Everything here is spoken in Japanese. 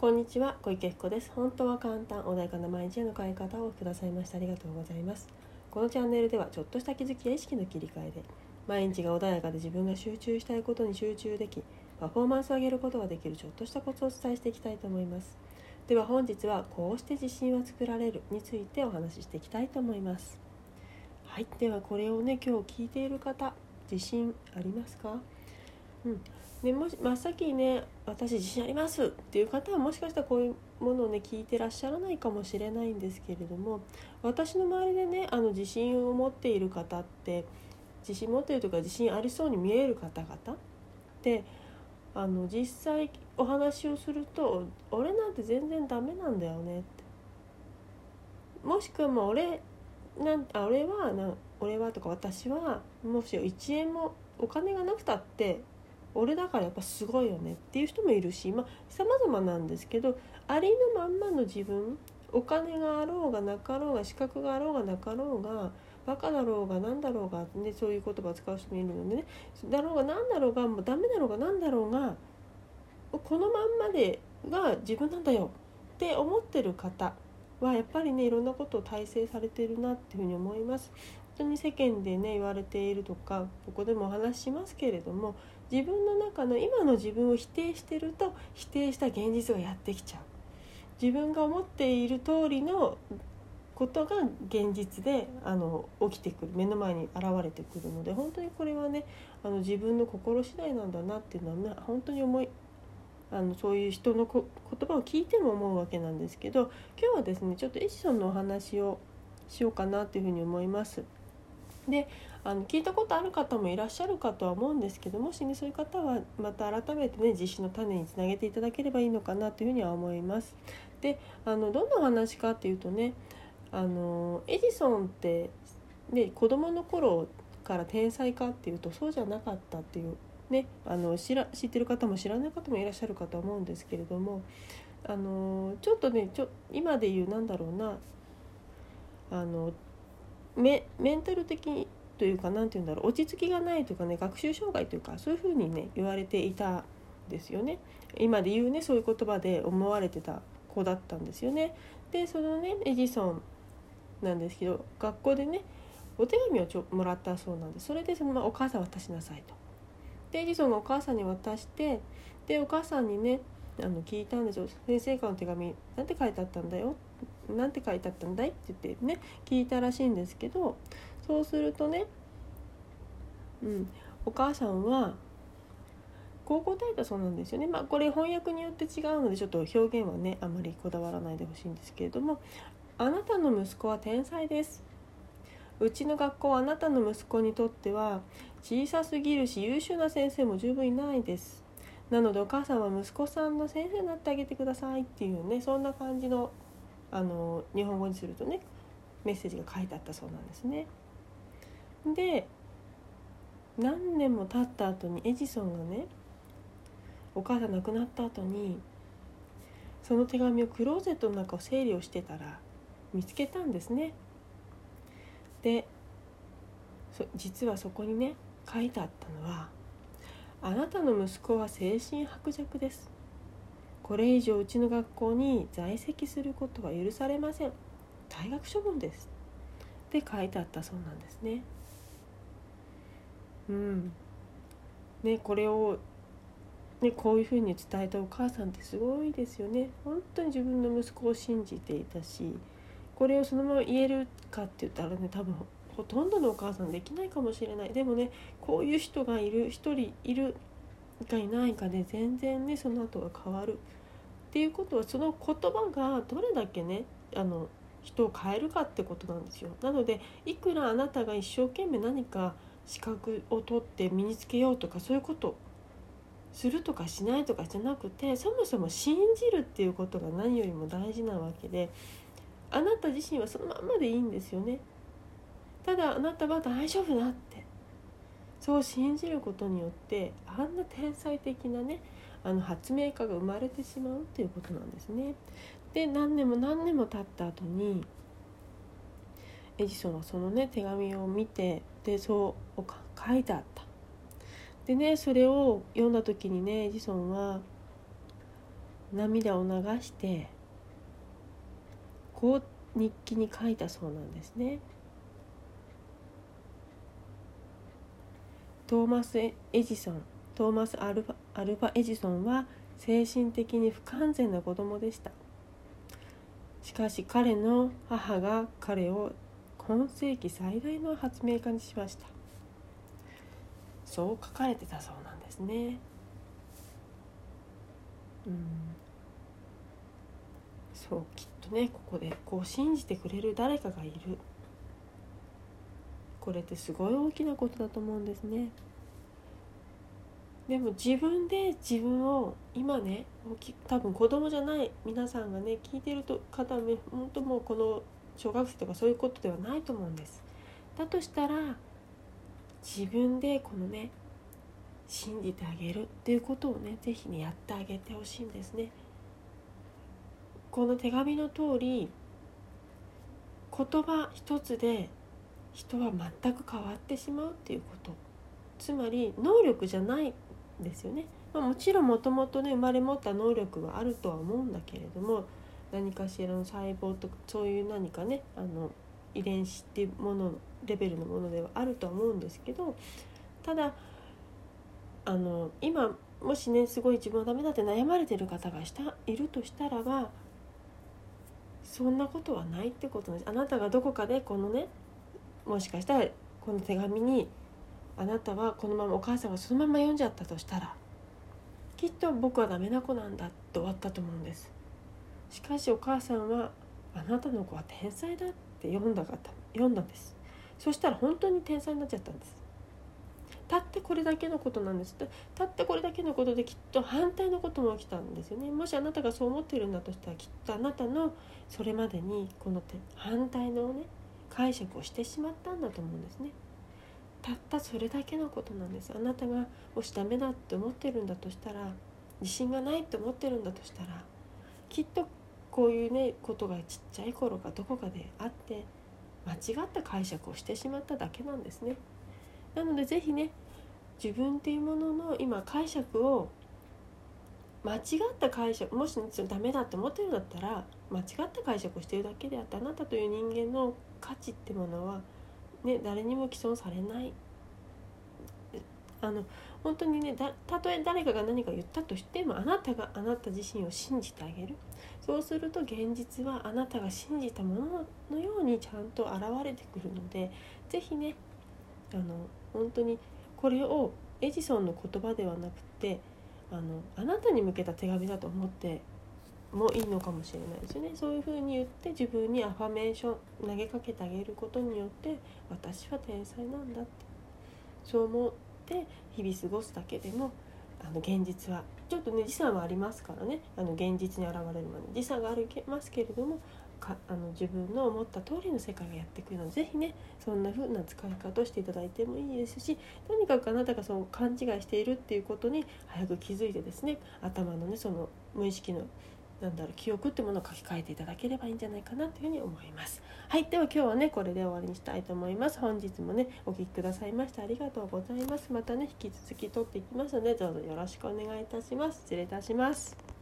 こんにちは小池彦です。本当は簡単穏やかな毎日への変え方をくださいましてありがとうございます。このチャンネルではちょっとした気づきや意識の切り替えで毎日が穏やかで自分が集中したいことに集中できパフォーマンスを上げることができるちょっとしたコツをお伝えしていきたいと思います。では本日はこうして自信は作られるについてお話ししていきたいと思います。はいではこれをね今日聞いている方自信ありますか？うんでもし真っ先にね私自信ありますっていう方はもしかしたらこういうものをね聞いてらっしゃらないかもしれないんですけれども私の周りでねあの自信を持っている方って自信持っているとか自信ありそうに見える方々であの実際お話をすると「俺なんて全然ダメなんだよね」って。もしくはもう俺なんあ俺はな俺はとか私はもし1円もお金がなくたって俺だからやっぱすごいよねっていう人もいるしまあ様々なんですけどありのまんまの自分お金があろうがなかろうが資格があろうがなかろうがバカだろうが何だろうが、ね、そういう言葉を使う人もいるのでねだろうが何だろうがもうダメだろうが何だろうがこのまんまでが自分なんだよって思ってる方はやっぱりねいろんなことを体制されてるなっていうふうに思います。当に世間でね言われているとかここでもお話ししますけれども自分の中の今の自分を否定してると否定した現実がやってきちゃう自分が思っている通りのことが現実であの起きてくる目の前に現れてくるので本当にこれはねあの自分の心次第なんだなっていうのは、ね、本当に思いあのそういう人の言葉を聞いても思うわけなんですけど今日はですねちょっとエジソンのお話をしようかなというふうに思います。であの聞いたことある方もいらっしゃるかとは思うんですけどもしねそういう方はまた改めてね実施の種につなげていただければいいのかなというふうには思います。であのどんなお話かっていうとねあのエジソンって、ね、子供の頃から天才かっていうとそうじゃなかったっていう、ね、あの知ら知ってる方も知らない方もいらっしゃるかと思うんですけれどもあのちょっとねちょ今で言うなんだろうなあのメメンタル的というか何て言うんだろう落ち着きがないというかね学習障害というかそういうふうにね言われていたんですよね。今で言うねそういう言葉で思われてた子だったんですよね。でそのねエジソンなんですけど学校でねお手紙をちょもらったそうなんでそれでそのままお母さん渡しなさいと。でエジソンがお母さんに渡してでお母さんにねあの聞いたんですよ「先生からの手紙なんて書いてあったんだよ」なんて書いてあったんだい?」って言ってね聞いたらしいんですけどそうするとね、うん、お母さんはこう答えたそうなんですよね。まあこれ翻訳によって違うのでちょっと表現はねあまりこだわらないでほしいんですけれども「あなたの息子は天才です」うちの学校はあなたの息子にとっては小さすぎるし優秀な先生も十分いないですなのでお母さんは息子さんの先生になってあげてくださいっていうねそんな感じのあの日本語にするとねメッセージが書いてあったそうなんですね。で何年も経った後にエジソンがねお母さん亡くなった後にその手紙をクローゼットの中を整理をしてたら見つけたんですね。で実はそこにね書いてあったのは「あなたの息子は精神薄弱です」これ以上うちの学校に在籍することは許されません。退学処分です。って書いてあったそうなんですね。うん。ねこれをね、こういうふうに伝えたお母さんってすごいですよね。本当に自分の息子を信じていたしこれをそのまま言えるかって言ったらね多分ほとんどのお母さんできないかもしれない。でもねこういう人がいる1人いるかいないかで全然ねその後が変わる。っていうことはその言葉がどれだけねあの人を変えるかってことなんですよ。なのでいくらあなたが一生懸命何か資格を取って身につけようとかそういうことするとかしないとかじゃなくてそもそも信じるっていうことが何よりも大事なわけであなた自身はそのままでいいんですよね。ただあなたは大丈夫だってそう信じることによってあんな天才的なねあの発明家が生まれてしまうということなんですね。で何年も何年も経った後にエジソンはそのね手紙を見てでそう書いてあった。でねそれを読んだ時にねエジソンは涙を流してこう日記に書いたそうなんですね。トーマス・エジソントーマス・アルバアルバエジソンは精神的に不完全な子供でした。しかし彼の母が彼を今世紀最大の発明家にしました。そう書かれてたそうなんですね。うん。そうきっとねここでこう信じてくれる誰かがいる。これってすごい大きなことだと思うんですね。でも自分で自分を今ね多分子供じゃない皆さんがね聞いてると方は本当もうこの小学生とかそういうことではないと思うんです。だとしたら自分でこのね信じてあげるっていうことをね是非ねやってあげてほしいんですね。この手紙の通り言葉一つで人は全く変わってしまうっていうことつまり能力じゃないですよね、まあ、もちろんもともとね生まれ持った能力はあるとは思うんだけれども何かしらの細胞とかそういう何かねあの遺伝子っていうものレベルのものではあるとは思うんですけどただあの今もしねすごい自分はダメだって悩まれてる方がしたいるとしたらばそんなことはないってことです。あなたがどこかでこのねもしかしたらこの手紙にあなたはこのままお母さんがそのまま読んじゃったとしたらきっと僕はダメな子なんだって終わったと思うんです。しかしお母さんはあなたの子は天才だって読んだ方読んだんです。そしたら本当に天才になっちゃったんです。たってこれだけのことなんです。たってこれだけのことできっと反対のことも起きたんですよね。もしあなたがそう思ってるんだとしたらきっとあなたのそれまでにこの反対のね解釈をしてしまったんだと思うんですね。たったそれだけのことなんです。あなたがもしダメだって思ってるんだとしたら自信がないって思ってるんだとしたらきっとこういうねことがちっちゃい頃かどこかであって間違った解釈をしてしまっただけなんですね。なので是非ね自分っていうものの今解釈を間違った解釈もしダメだって思ってるんだったら間違った解釈をしてるだけであってあなたという人間の価値ってものは、ね、誰にも既存されない。あの本当にねたとえ誰かが何か言ったとしてもあなたがあなた自身を信じてあげる。そうすると現実はあなたが信じたもののようにちゃんと現れてくるので是非ねあの本当にこれをエジソンの言葉ではなくてあのあなたに向けた手紙だと思ってもいいのかもしれないですね。そういうふうに言って自分にアファメーション投げかけてあげることによって私は天才なんだって。そう思って日々過ごすだけでもあの現実はちょっとね時差はありますからね。あの現実に現れるまで。時差がありますけれどもかあの自分の思った通りの世界がやってくるので是非ねそんな風な使い方をしていただいてもいいですしとにかくあなたがそう勘違いしているっていうことに早く気づいてですね頭のねその無意識のなんだろう記憶ってものを書き換えていただければいいんじゃないかなというふうに思います。はいでは今日はねこれで終わりにしたいと思います。本日もねお聴きくださいましてありがとうございます。またね引き続き撮っていきますのでどうぞよろしくお願いいたします。失礼いたします。